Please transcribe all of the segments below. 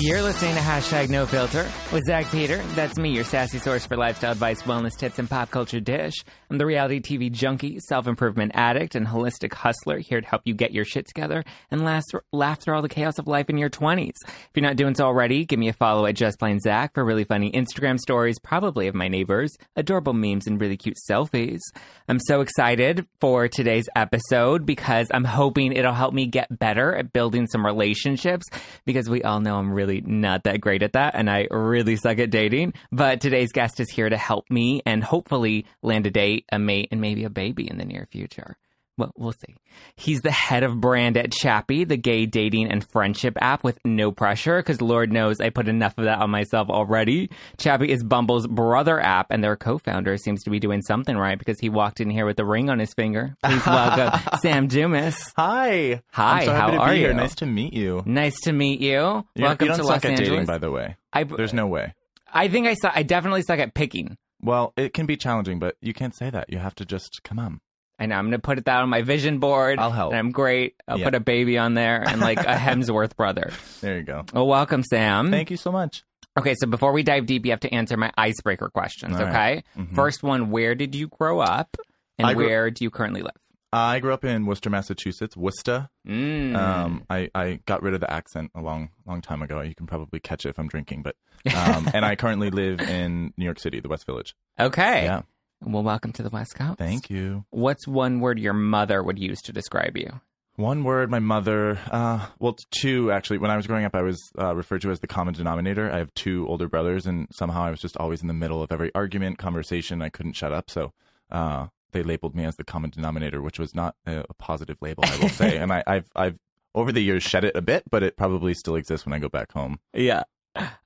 You're listening to Hashtag No Filter with Zack Peter. That's me, your sassy source for lifestyle advice, wellness tips, and pop culture dish. I'm the reality TV junkie, self improvement addict, and holistic hustler here to help you get your shit together and last, laugh through all the chaos of life in your 20s. If you're not doing so already, give me a follow at Just Plain Zack for really funny Instagram stories, probably of my neighbors, adorable memes, and really cute selfies. I'm so excited for today's episode because I'm hoping it'll help me get better at building some relationships because we all know I'm really not that great at that and I really suck at dating. But today's guest is here to help me and hopefully land a date, a mate, and maybe a baby in the near future. Well, we'll see. He's the head of brand at Chappy, the gay dating and friendship app with no pressure, because Lord knows I put enough of that on myself already. Chappy is Bumble's brother app, and their co founder seems to be doing something right because he walked in here with a ring on his finger. Please welcome Sam Dumas. Hi. Hi, so how are you? Nice to meet you. Nice to meet you. You're- welcome you to suck Los at Angeles. dating, by the way. I, There's no way. I think I suck. I definitely suck at picking. Well, it can be challenging, but you can't say that. You have to just come on. I know. I'm gonna put it down on my vision board. I'll help. And I'm great. I'll Yeah. put a baby on there and like a Hemsworth brother. There you go. Well, welcome, Sam. Thank you so much. Okay, so before we dive deep, you have to answer my icebreaker questions. All okay. right. Mhm. First one: Where did you grow up, and grew- where do you currently live? I grew up in Worcester, Massachusetts. Worcester. Mm. Um, I, I got rid of the accent a long, long time ago. You can probably catch it if I'm drinking, but um, and I currently live in New York City, the West Village. okay. Yeah. Well, welcome to the West Coast. Thank you. What's one word your mother would use to describe you? One word, my mother. Uh, well, two actually. When I was growing up, I was uh, referred to as the common denominator. I have two older brothers, and somehow I was just always in the middle of every argument, conversation. I couldn't shut up, so uh, they labeled me as the common denominator, which was not a, a positive label, I will say. and I, I've, I've over the years shed it a bit, but it probably still exists when I go back home. Yeah.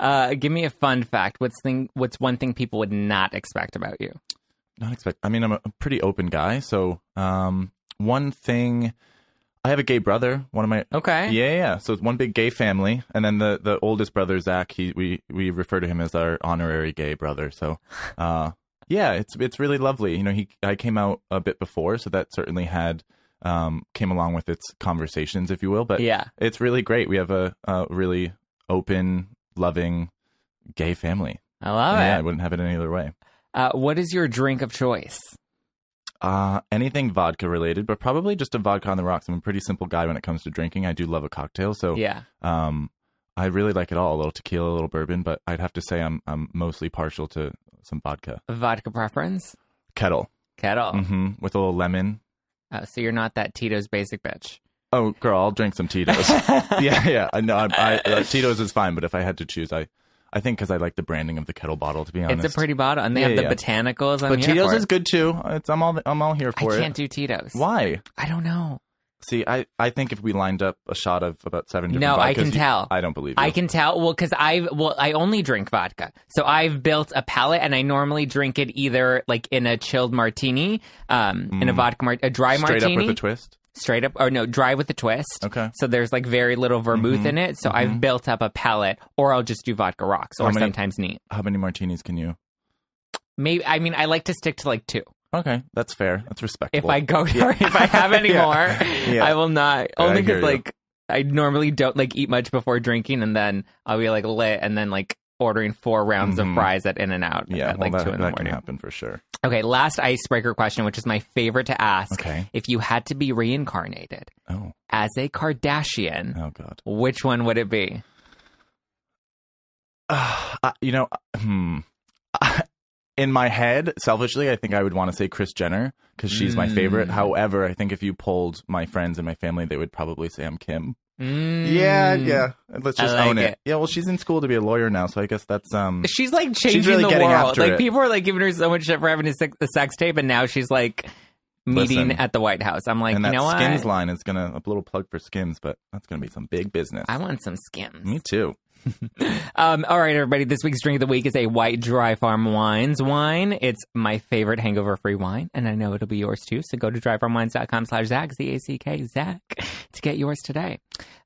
Uh, give me a fun fact. What's thing? What's one thing people would not expect about you? Not expect. I mean, I'm a pretty open guy, so um, one thing. I have a gay brother. One of my Okay. Yeah, yeah. So it's one big gay family, and then the the oldest brother Zach. He we we refer to him as our honorary gay brother. So, uh, yeah, it's it's really lovely. You know, he I came out a bit before, so that certainly had um came along with its conversations, if you will. But Yeah. it's really great. We have a, a really open, loving, gay family. I love it. yeah, I wouldn't have it any other way. Uh, what is your drink of choice? Uh, anything vodka related, but probably just a vodka on the rocks. I'm a pretty simple guy when it comes to drinking. I do love a cocktail, so Yeah. Um, I really like it all. A little tequila, a little bourbon, but I'd have to say I'm I'm mostly partial to some vodka. Vodka preference? Kettle, Kettle. Mm-hmm. with a little lemon. Oh, so you're not that Tito's basic bitch. Oh, girl, I'll drink some Tito's. yeah, yeah. I know. I, I, uh, Tito's is fine, but if I had to choose, I I think because I like the branding of the kettle bottle. To be honest, It's a pretty bottle, and they Yeah, have the yeah. botanicals. I'm But Tito's is good too. It's I'm all I'm all here for I can't do Tito's. Why? I don't know. See, I I think if we lined up a shot of about seven different No, I can you- tell. I don't believe you. I can tell. Well, because I've well, I only drink vodka, so I've built a palate, and I normally drink it either like in a chilled martini, um, in a Mm. vodka mar- a dry martini straight martini, up with a twist. Straight up, or no, dry with a twist. Okay. So there's like very little vermouth Mhm, in it. So I've mhm. built up a palate, or I'll just do vodka rocks, or many- sometimes neat. How many martinis can you? Maybe I mean I like to stick to like two. Okay, that's fair. That's respectable. If I go there, if I have any Yeah. more, Yeah. I will not. Only because like I normally don't like eat much before drinking, and then I'll be like lit, and then like ordering four rounds of Mhm. fries at In-N-Out yeah, at well, like that, two in the that can happen for sure. Okay, last icebreaker question, which is my favorite to ask. Okay. If you had to be reincarnated Oh, as a Kardashian, oh God. which one would it be? Uh, you know, hmm. In my head, selfishly, I think I would want to say Kris Jenner because she's my favorite. Mm. However, I think if you polled my friends and my family, they would probably say I'm Kim. Mm. Yeah, yeah. Let's just like own it. it. Yeah, well, she's in school to be a lawyer now, so I guess that's um. She's like changing really the world. Like it. people are like giving her so much shit for having a sex, a sex tape, and now she's like meeting Listen. at the White House. I'm like, and you that know what? Skims line is gonna a little plug for Skims, but that's gonna be some big business. I want some skims. Me too. Um, all right, everybody. This week's drink of the week is a White Dry Farm Wines wine. It's my favorite hangover-free wine, and I know it'll be yours too. So go to dryfarmwines.com slash Zack, Z-A-C-K, Zack, to get yours today.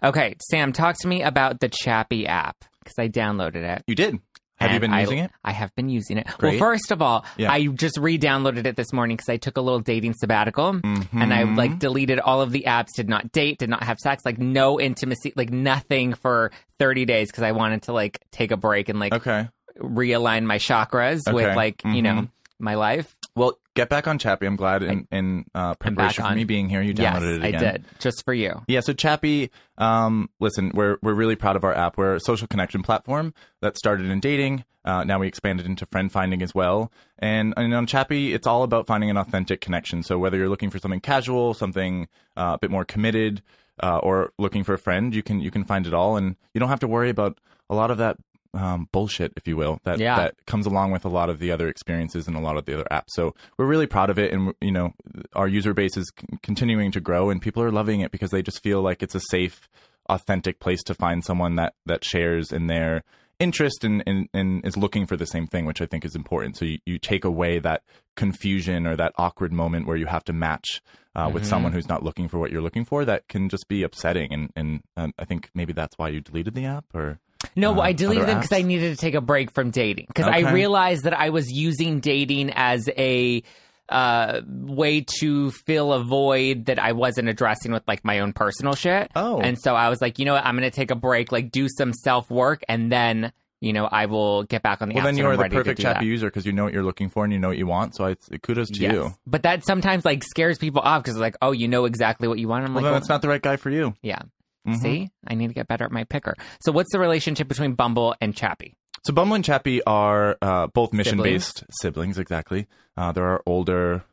Okay, Sam, talk to me about the Chappy app, because I downloaded it. You did. Have you been I- using it? I have been using it. Great. Well, first of all, Yeah. I just re-downloaded it this morning because I took a little dating sabbatical, Mm-hmm. and I like deleted all of the apps. Did not date, did not have sex, like no intimacy, like nothing for thirty days because I wanted to like take a break and like Okay. realign my chakras with Okay. like you know my life. Well, get back on Chappy. I'm glad in, in uh, preparation for on. me being here, you Yes, downloaded it I again. did just for you. Yeah, so Chappy, um, listen, we're we're really proud of our app. We're a social connection platform that started in dating. Uh, now we expanded into friend finding as well. And, and on Chappy, it's all about finding an authentic connection. So whether you're looking for something casual, something uh, a bit more committed, uh, or looking for a friend, you can you can find it all, and you don't have to worry about a lot of that um, bullshit, if you will, that Yeah. that comes along with a lot of the other experiences and a lot of the other apps. So we're really proud of it, and you know, our user base is c- continuing to grow, and people are loving it because they just feel like it's a safe, authentic place to find someone that that shares in their interest and, and, and is looking for the same thing, which I think is important. So you, you take away that confusion or that awkward moment where you have to match uh, with Mhm. someone who's not looking for what you're looking for. That can just be upsetting, and and um, I think maybe that's why you deleted the app, or No, uh, I deleted them because I needed to take a break from dating because I realized that I was using dating as a uh way to fill a void that I wasn't addressing with like my own personal shit. Oh. And so I was like, you know what, I'm gonna take a break, like do some self work and then, you know, I will get back on the well, then you are the perfect. Chappy user because you know what you're looking for and you know what you want. So I, kudos to Yes. you. But that sometimes like scares people off because like, oh, you know exactly what you want. I'm Well, like, then well, it's not the right guy for you. yeah. Mhm. See, I need to get better at my picker. So, what's the relationship between Bumble and Chappy? So Bumble and Chappy are uh, both mission-based siblings. Exactly. Uh, they're our older,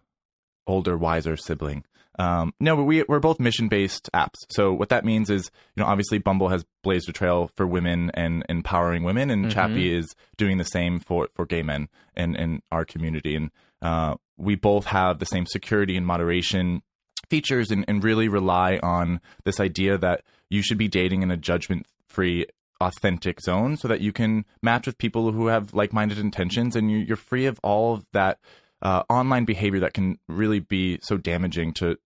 older, wiser sibling. Um, no, but we we're both mission-based apps. So what that means is, you know, obviously Bumble has blazed a trail for women and empowering women, and Mhm. Chappy is doing the same for for gay men and and our community. And uh, we both have the same security and moderation features, and, and really rely on this idea that you should be dating in a judgment-free authentic zone so that you can match with people who have like-minded intentions and you, you're free of all of that uh, online behavior that can really be so damaging to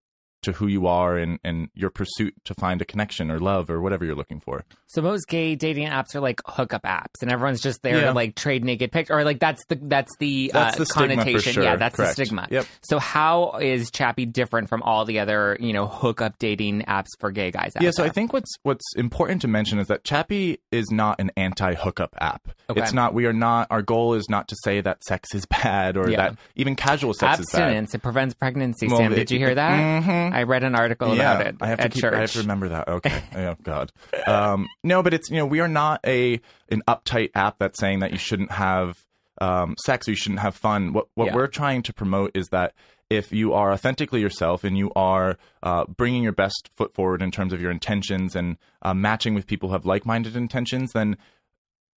to who you are and, and your pursuit to find a connection or love or whatever you're looking for. So most gay dating apps are like hookup apps, and everyone's just there Yeah. to like trade naked pictures, or like that's the that's the, That's uh, the connotation. sure. Yeah, that's Correct. the stigma. Yep. So how is Chappy different from all the other you know hookup dating apps for gay guys? Out Yeah, so I think what's what's important to mention is that Chappy is not an anti-hookup app. Okay. It's not. We are not. Our goal is not to say that sex is bad or Yeah. that even casual sex is bad. abstinence it prevents pregnancy. Well, Sam, it- did you hear that? Mhm. I read an article yeah, about it I have to keep, church. I have to remember that. Okay. oh God. Um, no, but it's you know we are not a an uptight app that's saying that you shouldn't have um, sex or you shouldn't have fun. What what Yeah. we're trying to promote is that if you are authentically yourself and you are uh, bringing your best foot forward in terms of your intentions and uh, matching with people who have like-minded intentions, then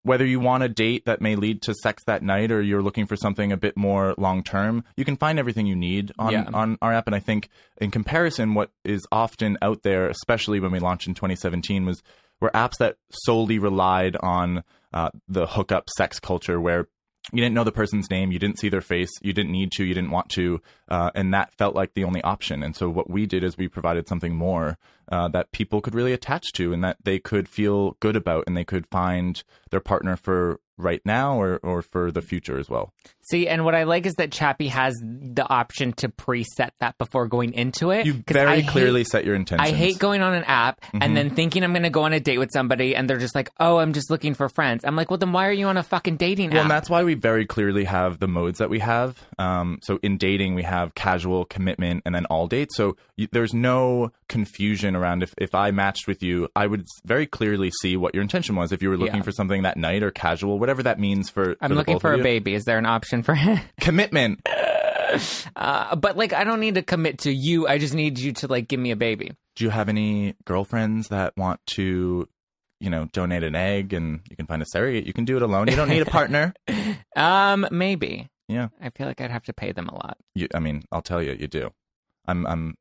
whether you want a date that may lead to sex that night or you're looking for something a bit more long term, you can find everything you need on, Yeah. on our app. And I think in comparison, what is often out there, especially when we launched in 2017, was were apps that solely relied on uh, the hookup sex culture where you didn't know the person's name, you didn't see their face, you didn't need to, you didn't want to, uh, and that felt like the only option. And so what we did is we provided something more uh, that people could really attach to, and that they could feel good about, and they could find their partner for right now or or for the future as well. See, and what I like is that Chappy has the option to preset that before going into it. You very I clearly hate- set your intentions. I hate going on an app Mm-hmm. and then thinking I'm going to go on a date with somebody and they're just like, "Oh, I'm just looking for friends." I'm like, "Well, then why are you on a fucking dating Well, app?" and that's why we very clearly have the modes that we have. Um, so in dating, we have casual, commitment, and then all dates. So you, there's no confusion around if, if I matched with you, I would very clearly see what your intention was. If you were looking Yeah. for something that night or casual, whatever that means for. I'm the looking for a baby. Is there an option for Commitment. uh, but like I don't need to commit to you. I just need you to like give me a baby. Do you have any girlfriends that want to, you know, donate an egg and you can find a surrogate? You can do it alone. You don't need a partner. Um, maybe. Yeah. I feel like I'd have to pay them a lot. You, I mean, I'll tell you, you do. I'm, I'm.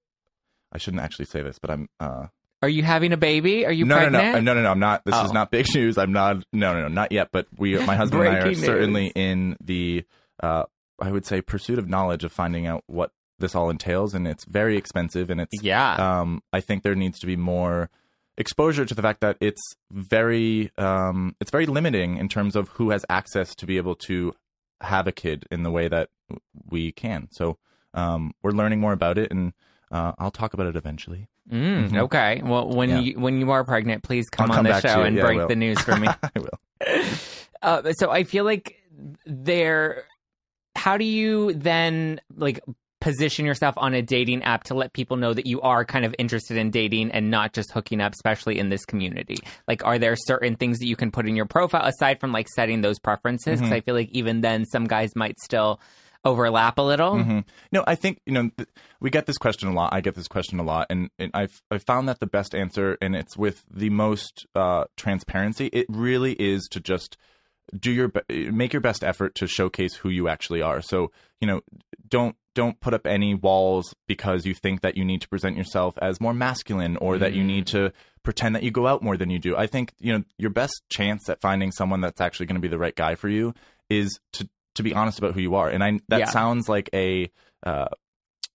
I shouldn't actually say this, but I'm. uh Are you having a baby? Are you no, pregnant? no, no, no, no, no. I'm not. This is Oh. not big news. I'm not. No, no, no, not yet. But we, my husband and I, are Breaking certainly in the, uh, I would say, pursuit of knowledge of finding out what this all entails, and it's very expensive, and it's. Yeah. Um, I think there needs to be more exposure to the fact that it's very, um, it's very limiting in terms of who has access to be able to have a kid in the way that we can. So, um, we're learning more about it, and uh, I'll talk about it eventually. Mm, Okay. Well, when Yeah. you when you are pregnant, please come on the show and Yeah, break the news for me. I will. uh, so I feel like there. How do you then like position yourself on a dating app to let people know that you are kind of interested in dating and not just hooking up, especially in this community? Like, are there certain things that you can put in your profile aside from like setting those preferences? Mm-hmm. I feel like even then, some guys might still overlap a little. Mhm. No, I think you know th- we get this question a lot. I get this question a lot, and, and I've I found that the best answer, and it's with the most uh, transparency. It really is to just do your be- make your best effort to showcase who you actually are. So you know, don't don't put up any walls because you think that you need to present yourself as more masculine or that you need to pretend that you go out more than you do. I think you know your best chance at finding someone that's actually going to be the right guy for you is to to be honest about who you are. And I that Yeah. sounds like a uh,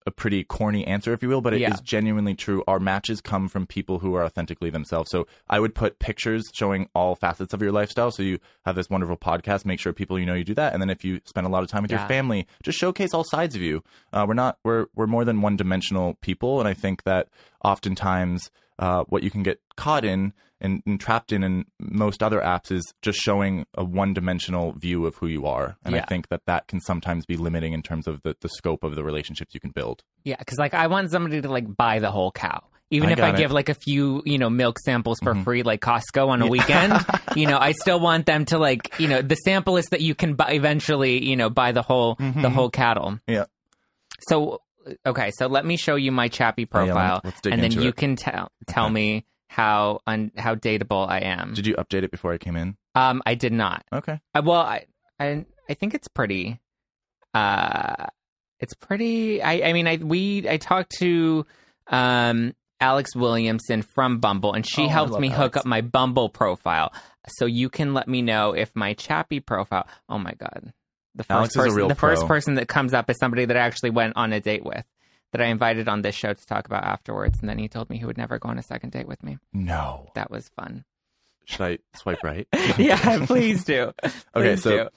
a pretty corny answer, if you will, but it is Yeah. genuinely true. Our matches come from people who are authentically themselves. So I would put pictures showing all facets of your lifestyle. So you have this wonderful podcast. Make sure people you know you do that, and then if you spend a lot of time with Yeah. your family, just showcase all sides of you. Uh, we're not we're we're more than one dimensional people, and I think that oftentimes uh, what you can get caught in and, and trapped in in most other apps is just showing a one-dimensional view of who you are, and I think that that can sometimes be limiting in terms of the, the scope of the relationships you can build. Yeah, because like I want somebody to like buy the whole cow. Even I if I it. give like a few, you know, milk samples for free, like Costco on a weekend, you know, I still want them to like, you know, the sample is that you can buy eventually, you know, buy the whole the whole cattle. Yeah. So, okay, so let me show you my Chappy Oh, yeah, let's- profile, let's and then you it. can tell tell Okay. me how un, how dateable I am. Did you update it before I came in? Um, I did not. Okay. Uh, well, I, I I think it's pretty. Uh, it's pretty. I I mean, I we I talked to um Alex Williamson from Bumble, and she Oh, helped me hook up my Bumble profile. So you can let me know if my Chappy profile. Oh my god, the first Alex is a person, real the first person that comes up is somebody that I actually went on a date with. That I invited on this show to talk about afterwards, and then he told me he would never go on a second date with me. No. That was fun. Should I swipe right? yeah, please do. Okay, Please so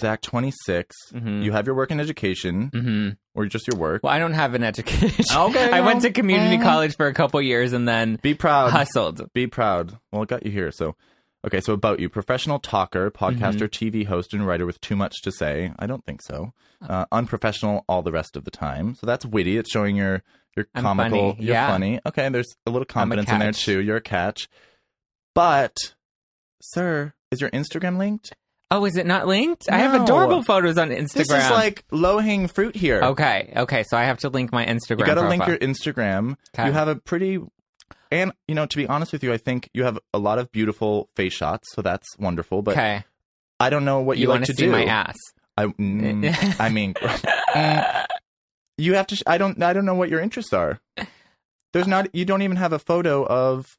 Zack, 26. Mhm. You have your work in education, do. hmm or just your work. Well, I don't have an education. Okay, I went to community Mm. college for a couple years and then Be proud. hustled. Be proud. Well, it got you here. So, okay, so about you professional talker, podcaster, TV host, and writer with too much to say. I don't think so. Uh, unprofessional all the rest of the time. So that's witty. It's showing you're, you're comical. funny. You're Yeah. funny. Okay, there's a little I'm a confidence in there too. You're a catch. But, sir, is your Instagram linked? Oh, is it not linked? I have adorable photos on Instagram. This is like low hanging fruit here. okay, okay. So I have to link my Instagram. You got to link your Instagram. Okay. You have a pretty, and you know, to be honest with you, I think you have a lot of beautiful face shots, so that's wonderful. But okay, I don't know what you, you, like want to do. my ass? I, mm, I mean, mm, you have to. Sh- I don't. I don't know what your interests are. There's not. You don't even have a photo of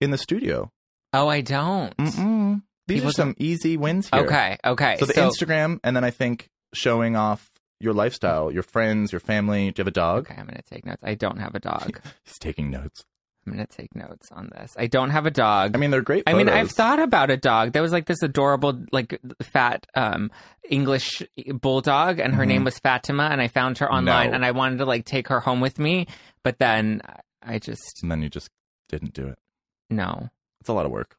in the studio. Oh, I don't. Mm-mm. These People are some easy wins here. Okay, okay. So the Instagram, and then I think showing off your lifestyle, your friends, your family. Do you have a dog? Okay, I'm gonna take notes. I don't have a dog. He's taking notes. I'm gonna take notes on this. I don't have a dog. I mean, they're great. I mean, I've thought about a dog. There was like this adorable, like fat um, English bulldog, and her Mhm. name was Fatima. And I found her online, No. and I wanted to like take her home with me, but then I just and then you just didn't do it. no. It's a lot of work.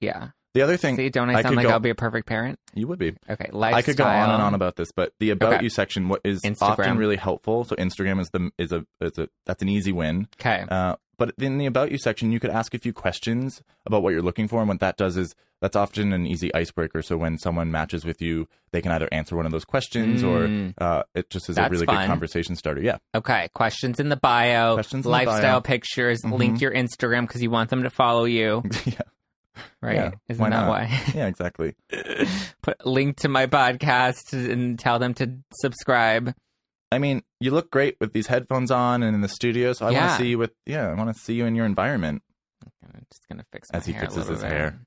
Yeah. The other thing, See, don't I I sound like go- I'll be a perfect parent? you would be. Okay, lifestyle. I could go on and on about this, but the about Okay. you section what is Instagram. often really helpful. So Instagram is the is a is a that's an easy win. Okay. Uh, but in the about you section, you could ask a few questions about what you're looking for, and what that does is that's often an easy icebreaker. So when someone matches with you, they can either answer one of those questions, Mm. or uh, it just is That's a really fun. good conversation starter. Yeah, Okay, questions in the bio, Questions in the lifestyle bio. pictures, Mhm. link your Instagram because you want them to follow you, yeah, right? Yeah, Isn't why that why? yeah, exactly. Put link to my podcast and tell them to subscribe. I mean, you look great with these headphones on and in the studio. So I want to see you with yeah, I want to see you in your environment. I'm just gonna fix my As he a fixes his bit. hair.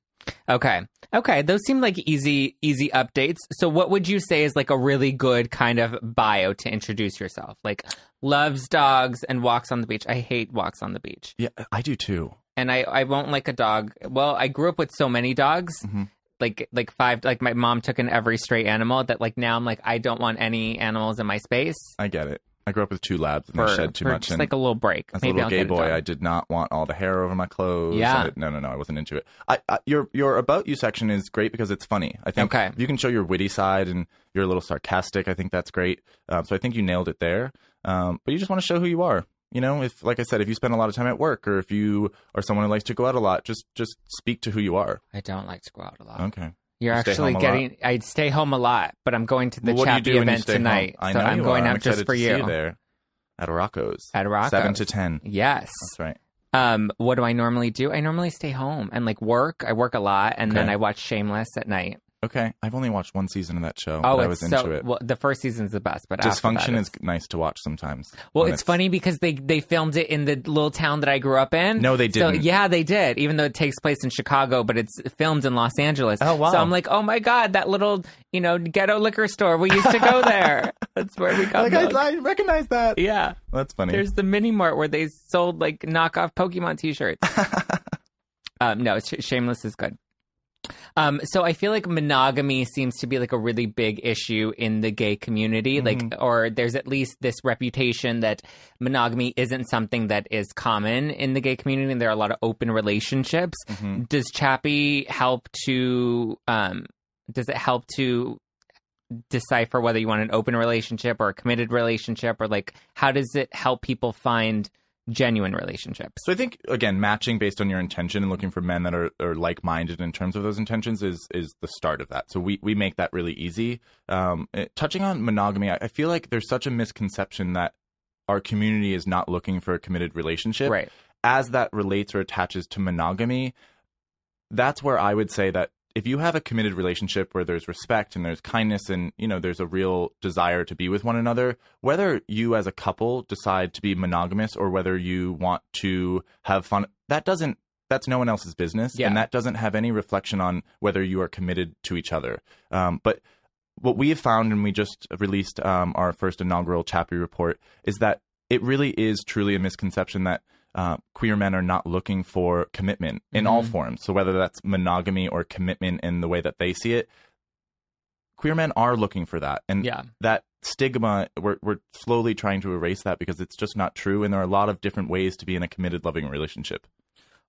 Okay. Okay. Those seem like easy, easy updates. So, what would you say is like a really good kind of bio to introduce yourself? Like, loves dogs and walks on the beach. I hate walks on the beach. Yeah, I do too. And I, I won't like a dog. Well, I grew up with so many dogs. Mhm. Like, like five, like my mom took in every stray animal that like now I'm like, I don't want any animals in my space I get it. I grew up with two labs and for, they shed too much. just and like a little break. as a little I'll gay boy. I did not want all the hair over my clothes. Yeah. No, no, no. I wasn't into it. I, I, your your about you section is great because it's funny. I think Okay. you can show your witty side and you're a little sarcastic. I think that's great. Um, so I think you nailed it there. Um, but you just want to show who you are. You know, if like I said, if you spend a lot of time at work or if you are someone who likes to go out a lot, just just speak to who you are. I don't like to go out a lot. Okay. You're You actually home a lot? getting. I stay home a lot, but I'm going to the Well, what do you Chappy do when you event tonight, I so know I'm you going are. I'm out just for to see you. there at Rocco's. At Rocco's. Seven to ten. Yes. That's right. Um, what do I normally do? I normally stay home and like work. I work a lot, and then I watch Shameless at night. Okay. I've only watched one season of that show. Oh, but I it's was so into it. well. The first season's the best, but Dysfunction is it's- nice to watch sometimes. Well, when it's, funny because they they filmed it in the little town that I grew up in. No, they didn't. yeah, they did. Even though it takes place in Chicago, but it's filmed in Los Angeles. Oh, wow. So I'm like, oh my god, that little you know ghetto liquor store. We used to go there. That's where we got. Like. I, I recognize that. yeah. That's funny. There's the mini mart where they sold like knockoff Pokemon T-shirts. um, no, Sh- Shameless is good. Um, so I feel like monogamy seems to be like a really big issue in the gay community, like, or there's at least this reputation that monogamy isn't something that is common in the gay community, and there are a lot of open relationships. Mhm. Does Chappy help to? Um, does it help to decipher whether you want an open relationship or a committed relationship, or like how does it help people find genuine relationships? So I think again, matching based on your intention and looking for men that are, are like minded in terms of those intentions is is the start of that. So we we make that really easy. Um, eh, touching on monogamy, I, I feel like there's such a misconception that our community is not looking for a committed relationship. Right. As that relates or attaches to monogamy, that's where I would say that if you have a committed relationship where there's respect and there's kindness and you know there's a real desire to be with one another whether you as a couple decide to be monogamous or whether you want to have fun that doesn't that's no one else's business Yeah. and that doesn't have any reflection on whether you are committed to each other um, but what we have found and we just released um, our first inaugural Chappy report is that it really is truly a misconception that uh, queer men are not looking for commitment in all Mhm. forms. So whether that's monogamy or commitment in the way that they see it, queer men are looking for that, and Yeah. that stigma we're we're slowly trying to erase that because it's just not true, and there are a lot of different ways to be in a committed, loving relationship.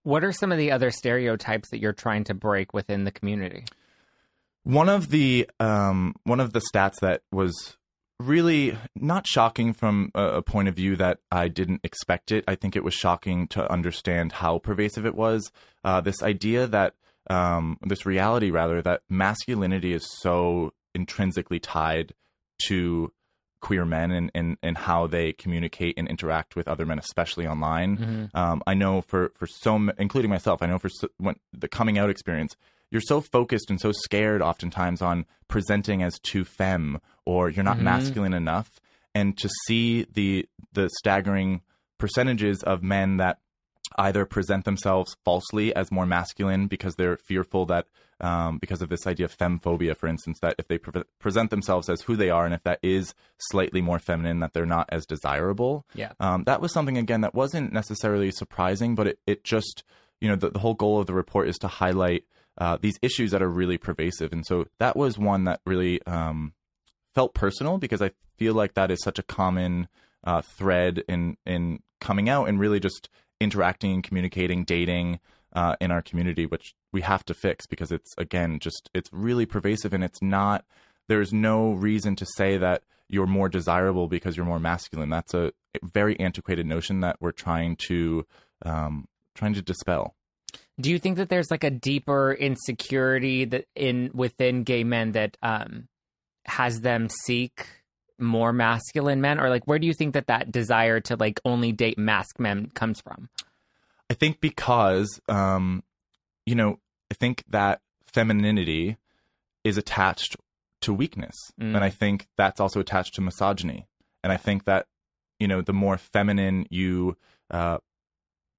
What are some of the other stereotypes that you're trying to break within the community? One of the um, one of the stats that was really not shocking from a, a point of view that I didn't expect it. I think it was shocking to understand how pervasive it was. Uh, this idea that um, this reality, rather, that masculinity is so intrinsically tied to queer men and, and, and how they communicate and interact with other men, especially online. Mhm. Um, I know for for so, m- including myself, I know for so, when, the coming out experience, you're so focused and so scared oftentimes on presenting as too femme or you're not Mhm. masculine enough, and to see the the staggering percentages of men that either present themselves falsely as more masculine because they're fearful that um, because of this idea of femmephobia, for instance, that if they pre- present themselves as who they are and if that is slightly more feminine, that they're not as desirable. Yeah. Um, that was something again that wasn't necessarily surprising, but it, it just you know the, the whole goal of the report is to highlight uh, these issues that are really pervasive, and so that was one that really um, felt personal because I feel like that is such a common uh, thread in in coming out and really just interacting, and communicating, dating uh, in our community, which we have to fix because it's again just it's really pervasive and it's not. There's no reason to say that you're more desirable because you're more masculine. That's a very antiquated notion that we're trying to um, trying to dispel. Do you think that there's like a deeper insecurity that in within gay men that um, has them seek more masculine men, or like where do you think that that desire to like only date mask men comes from? I think because um, you know I think that femininity is attached to weakness, Mm. and I think that's also attached to misogyny. And I think that you know the more feminine you uh,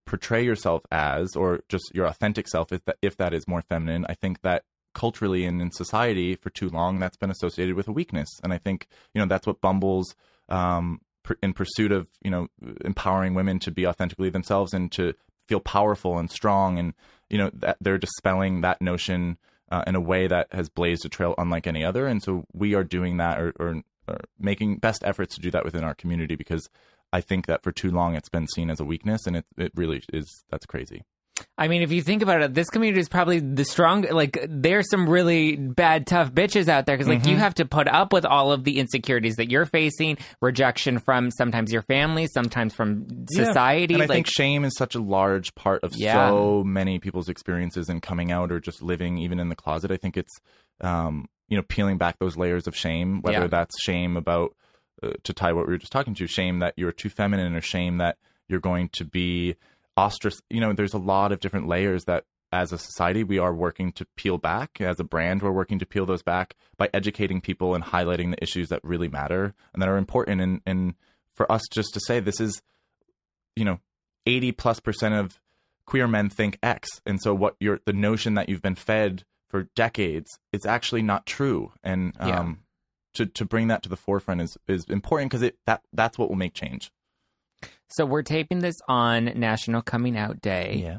portray yourself as, or just your authentic self, if that if that is more feminine, I think that culturally and in society for too long that's been associated with a weakness. And I think you know that's what Bumble's um, in pursuit of you know empowering women to be authentically themselves and to feel powerful and strong and you know that they're dispelling that notion uh, in a way that has blazed a trail unlike any other and so we are doing that or, or, or making best efforts to do that within our community because I think that for too long it's been seen as a weakness and it, it really is that's crazy I mean, if you think about it, this community is probably the strong. Like, there's some really bad, tough bitches out there because, like, you have to put up with all of the insecurities that you're facing, rejection from sometimes your family, sometimes from society. And I like, think shame is such a large part of Yeah. so many people's experiences in coming out or just living even in the closet. I think it's um, you know peeling back those layers of shame, whether Yeah. that's shame about uh, to tie what we were just talking to, shame that you're too feminine, or shame that you're going to be ostrac. You know, there's a lot of different layers that. As a society, we are working to peel back. As a brand, we're working to peel those back by educating people and highlighting the issues that really matter and that are important. And, and for us just to say this is you know 80 plus percent of queer men think x and so what you're the notion that you've been fed for decades it's actually not true and um Yeah. To to bring that to the forefront is is important because it that that's what will make change so we're taping this on National Coming Out Day. Yeah.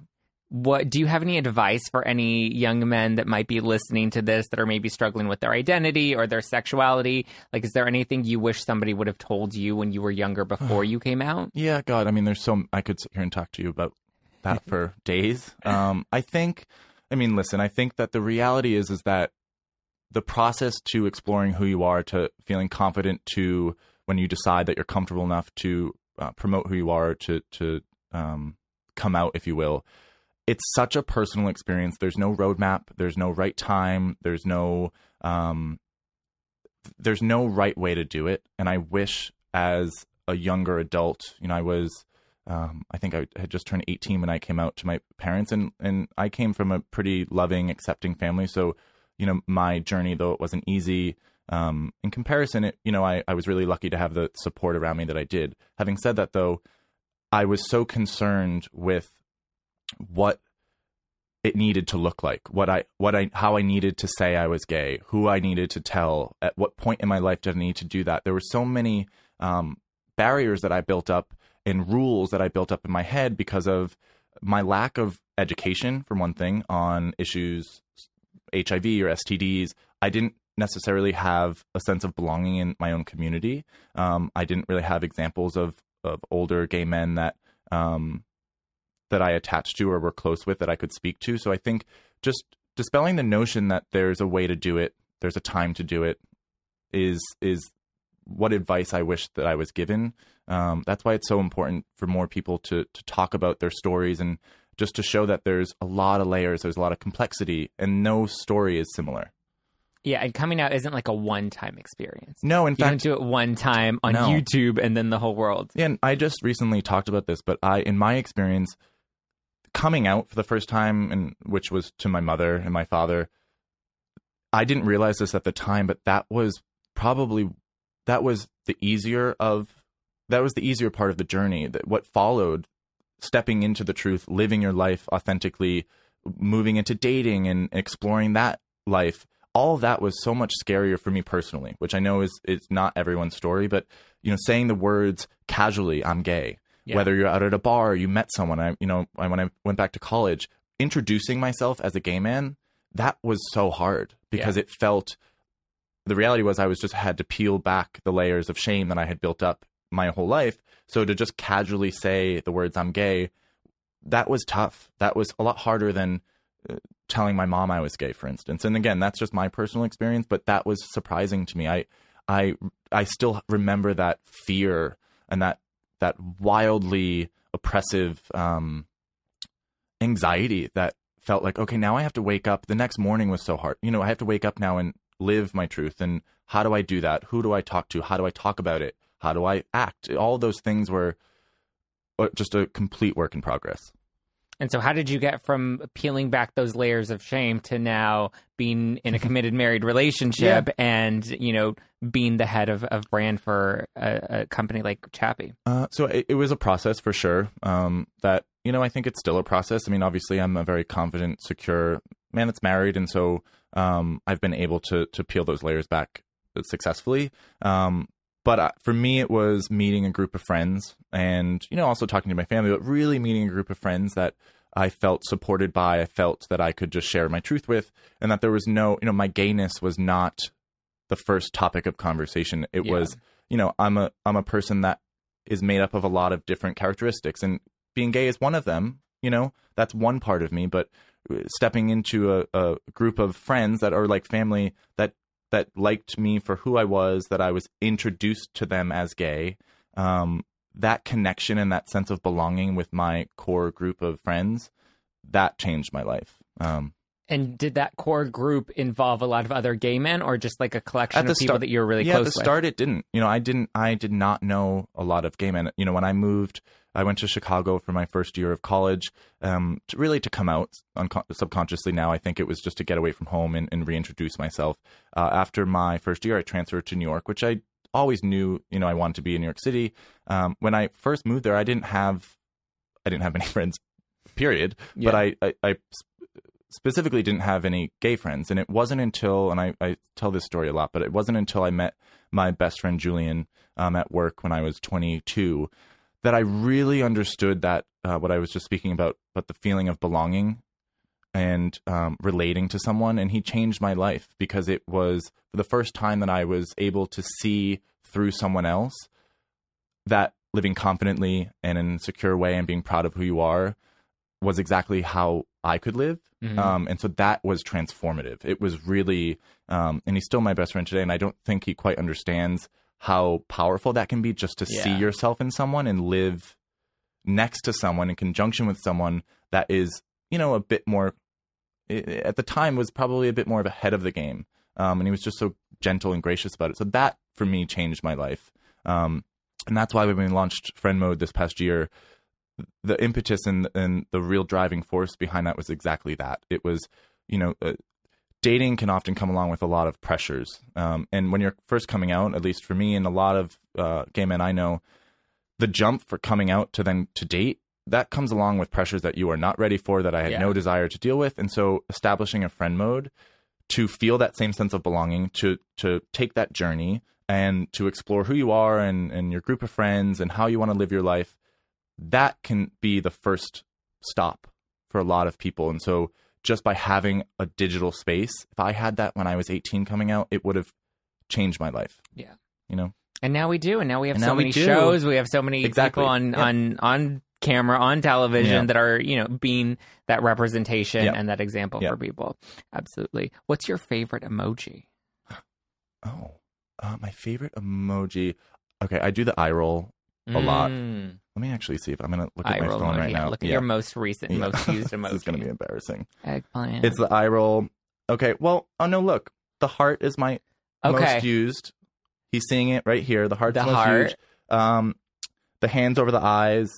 What do you have any advice for any young men that might be listening to this that are maybe struggling with their identity or their sexuality? Like, is there anything you wish somebody would have told you when you were younger before you came out? Yeah, God, I mean, there's so I could sit here and talk to you about that for days. Um, I think, I mean, listen, I think that the reality is is that the process to exploring who you are, to feeling confident, to when you decide that you're comfortable enough to uh, promote who you are, to to um, come out, if you will. It's such a personal experience. There's no roadmap. There's no right time. There's no um, there's no right way to do it. And I wish as a younger adult, you know, I was, um, I think I had just turned 18 when I came out to my parents and, and I came from a pretty loving, accepting family. So, you know, my journey, though it wasn't easy, um, in comparison, it, you know, I, I was really lucky to have the support around me that I did. Having said that, though, I was so concerned with what it needed to look like what i what i how i needed to say i was gay who i needed to tell at what point in my life did i need to do that there were so many um, barriers that i built up and rules that i built up in my head because of my lack of education for one thing on issues hiv or stds i didn't necessarily have a sense of belonging in my own community um, i didn't really have examples of of older gay men that um, that I attached to or were close with that I could speak to. So I think just dispelling the notion that there's a way to do it, there's a time to do it, is is what advice I wish that I was given. Um, that's why it's so important for more people to to talk about their stories and just to show that there's a lot of layers, there's a lot of complexity, and no story is similar. Yeah, and coming out isn't like a one-time experience. No, in You fact, don't do it one time on No. YouTube and then the whole world. Yeah, and I just recently talked about this, but I, in my experience, coming out for the first time, and which was to my mother and my father, I didn't realize this at the time, but that was probably that was the easier of that was the easier part of the journey. That what followed stepping into the truth, living your life authentically, moving into dating and exploring that life. All of that was so much scarier for me personally, which I know is it's not everyone's story, but you know, saying the words casually, "I'm gay," Yeah. whether you're out at a bar, or you met someone. I, you know, I- when I went back to college, introducing myself as a gay man, that was so hard because it felt. The reality was, I was just had to peel back the layers of shame that I had built up my whole life. So to just casually say the words "I'm gay," that was tough. That was a lot harder than uh, telling my mom I was gay, for instance. And again, that's just my personal experience, but that was surprising to me. I, I, I still remember that fear and that that wildly oppressive um, anxiety that felt like, okay, now I have to wake up. The next morning was so hard. You know, I have to wake up now and live my truth. And how do I do that? Who do I talk to? How do I talk about it? How do I act? All those things were uh, just a complete work in progress. And so, how did you get from peeling back those layers of shame to now being in a committed married relationship and, you know, being the head of, of brand for a, a company like Chappy? Uh, so it, it was a process for sure. Um, that you know, I think it's still a process. I mean, obviously, I'm a very confident, secure man that's married, and so um, I've been able to to peel those layers back successfully. Um, but uh, for me, it was meeting a group of friends, and you know, also talking to my family, but really meeting a group of friends that I felt supported by. I felt that I could just share my truth with, and that there was no, you know, my gayness was not the first topic of conversation. It Yeah. was, you know, I'm a I'm a person that is made up of a lot of different characteristics, and being gay is one of them. You know, that's one part of me. But uh, stepping into a, a group of friends that are like family that that liked me for who I was, that I was introduced to them as gay, um, that connection and that sense of belonging with my core group of friends, that changed my life. Um, And did that core group involve a lot of other gay men or just like a collection of people start- that you were really yeah, close at the with? start it didn't. You know, I didn't. I did not know a lot of gay men. You know, when I moved, I went to Chicago for my first year of college. Um, to really to come out subconsciously. Now I think it was just to get away from home and, and reintroduce myself. Uh, after my first year, I transferred to New York, which I always knew. You know, I wanted to be in New York City. Um, when I first moved there, I didn't have, I didn't have any friends. Period. But Yeah. I, I, I specifically didn't have any gay friends. And it wasn't until, and I, I tell this story a lot, but it wasn't until I met my best friend Julian um, at work when I was 22 that I really understood that uh, what I was just speaking about, but the feeling of belonging and um, relating to someone. And he changed my life because it was the first time that I was able to see through someone else that living confidently and in a secure way and being proud of who you are was exactly how I could live. Mhm. Um, and so that was transformative. It was really, um, and he's still my best friend today. And I don't think he quite understands how powerful that can be just to see yourself in someone and live next to someone in conjunction with someone that is, you know, a bit more, i- at the time was probably a bit more of ahead of the game. Um, and he was just so gentle and gracious about it. So that for me changed my life. Um, and that's why when we launched Friend Mode this past year, the impetus and and the real driving force behind that was exactly that. It was, you know, uh, dating can often come along with a lot of pressures. Um, and when you're first coming out, at least for me and a lot of uh, gay men I know, the jump for coming out to then to date that comes along with pressures that you are not ready for that I had Yeah. no desire to deal with. And so establishing a friend mode to feel that same sense of belonging, to to take that journey and to explore who you are and, and your group of friends and how you want to live your life, that can be the first stop for a lot of people. And so just by having a digital space, if I had that when I was 18 coming out, it would have changed my life. Yeah. You know? And now we do, and now we have And so now we many shows. We have so many Exactly. people on Yeah. on on camera, on television Yeah. that are you know being that representation Yeah. and that example for people. Absolutely. What's your favorite emoji? Oh, uh, my favorite emoji. Okay, I do the eye roll. A lot. Mm, Let me actually see if I'm gonna look eye at my phone right now. Look at Yeah. your most recent, Yeah. most used emoji. this is gonna be embarrassing. eggplant. It's the eye roll. Okay, well, oh no, look, the heart is my okay. most used. He's seeing it right here. The heart's The most heart. used. Um, the hands over the eyes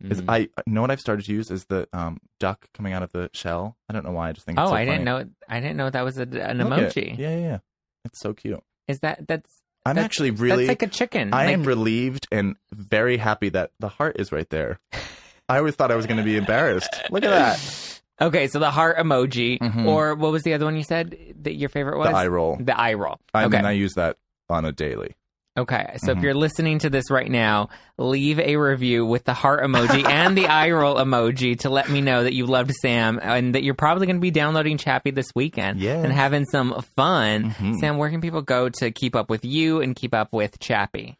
is Mm. I know what I've started to use is the um duck coming out of the shell. I don't know why. I just think. It's Oh, so I didn't know. I didn't know that was a, an Look emoji. Yeah, yeah, yeah. It's so cute. Is that that's I'm That's- actually really. that's like a chicken? I like, am relieved and very happy that the heart is right there. I always thought I was going to be embarrassed. Look at that. Okay, so the heart emoji, or what was the other one you said that your favorite was? Mm-hmm. eye roll. The eye roll. I okay. mean, I use that on a daily. Okay, so Mm-hmm. if you're listening to this right now, leave a review with the heart emoji and the eye roll emoji to let me know that you loved Sam and that you're probably going to be downloading Chappy this weekend Yes. and having some fun. Mm-hmm. Sam, where can people go to keep up with you and keep up with Chappy?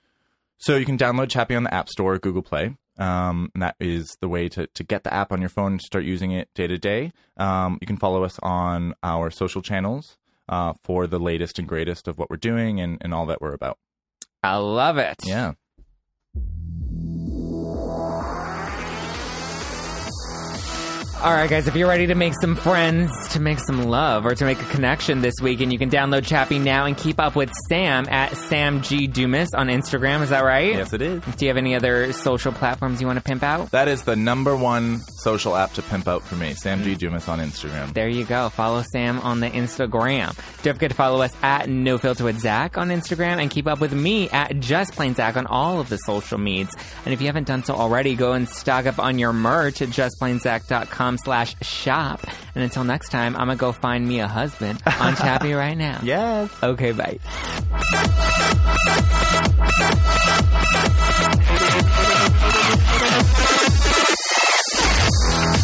So you can download Chappy on the App Store or Google Play. Um, and that is the way to, to get the app on your phone and start using it day to day. Um, you can follow us on our social channels uh, for the latest and greatest of what we're doing and, and all that we're about. I love it. Yeah. All right, guys, if you're ready to make some friends, to make some love, or to make a connection this weekend, you can download Chappy now and keep up with Sam at Sam G. Dumas on Instagram. Is that right? Yes, it is. Do you have any other social platforms you want to pimp out? That is the number one social app to pimp out for me. Sam G. Mm. Dumas on Instagram. There you go. Follow Sam on the Instagram. Don't forget to follow us at No Filter with Zack on Instagram and keep up with me at Just Plain Zack on all of the social medias. And if you haven't done so already, go and stock up on your merch at justplainzack.com slash shop. And until next time, I'm going to go find me a husband on Chappy right now. Yes. Okay, bye.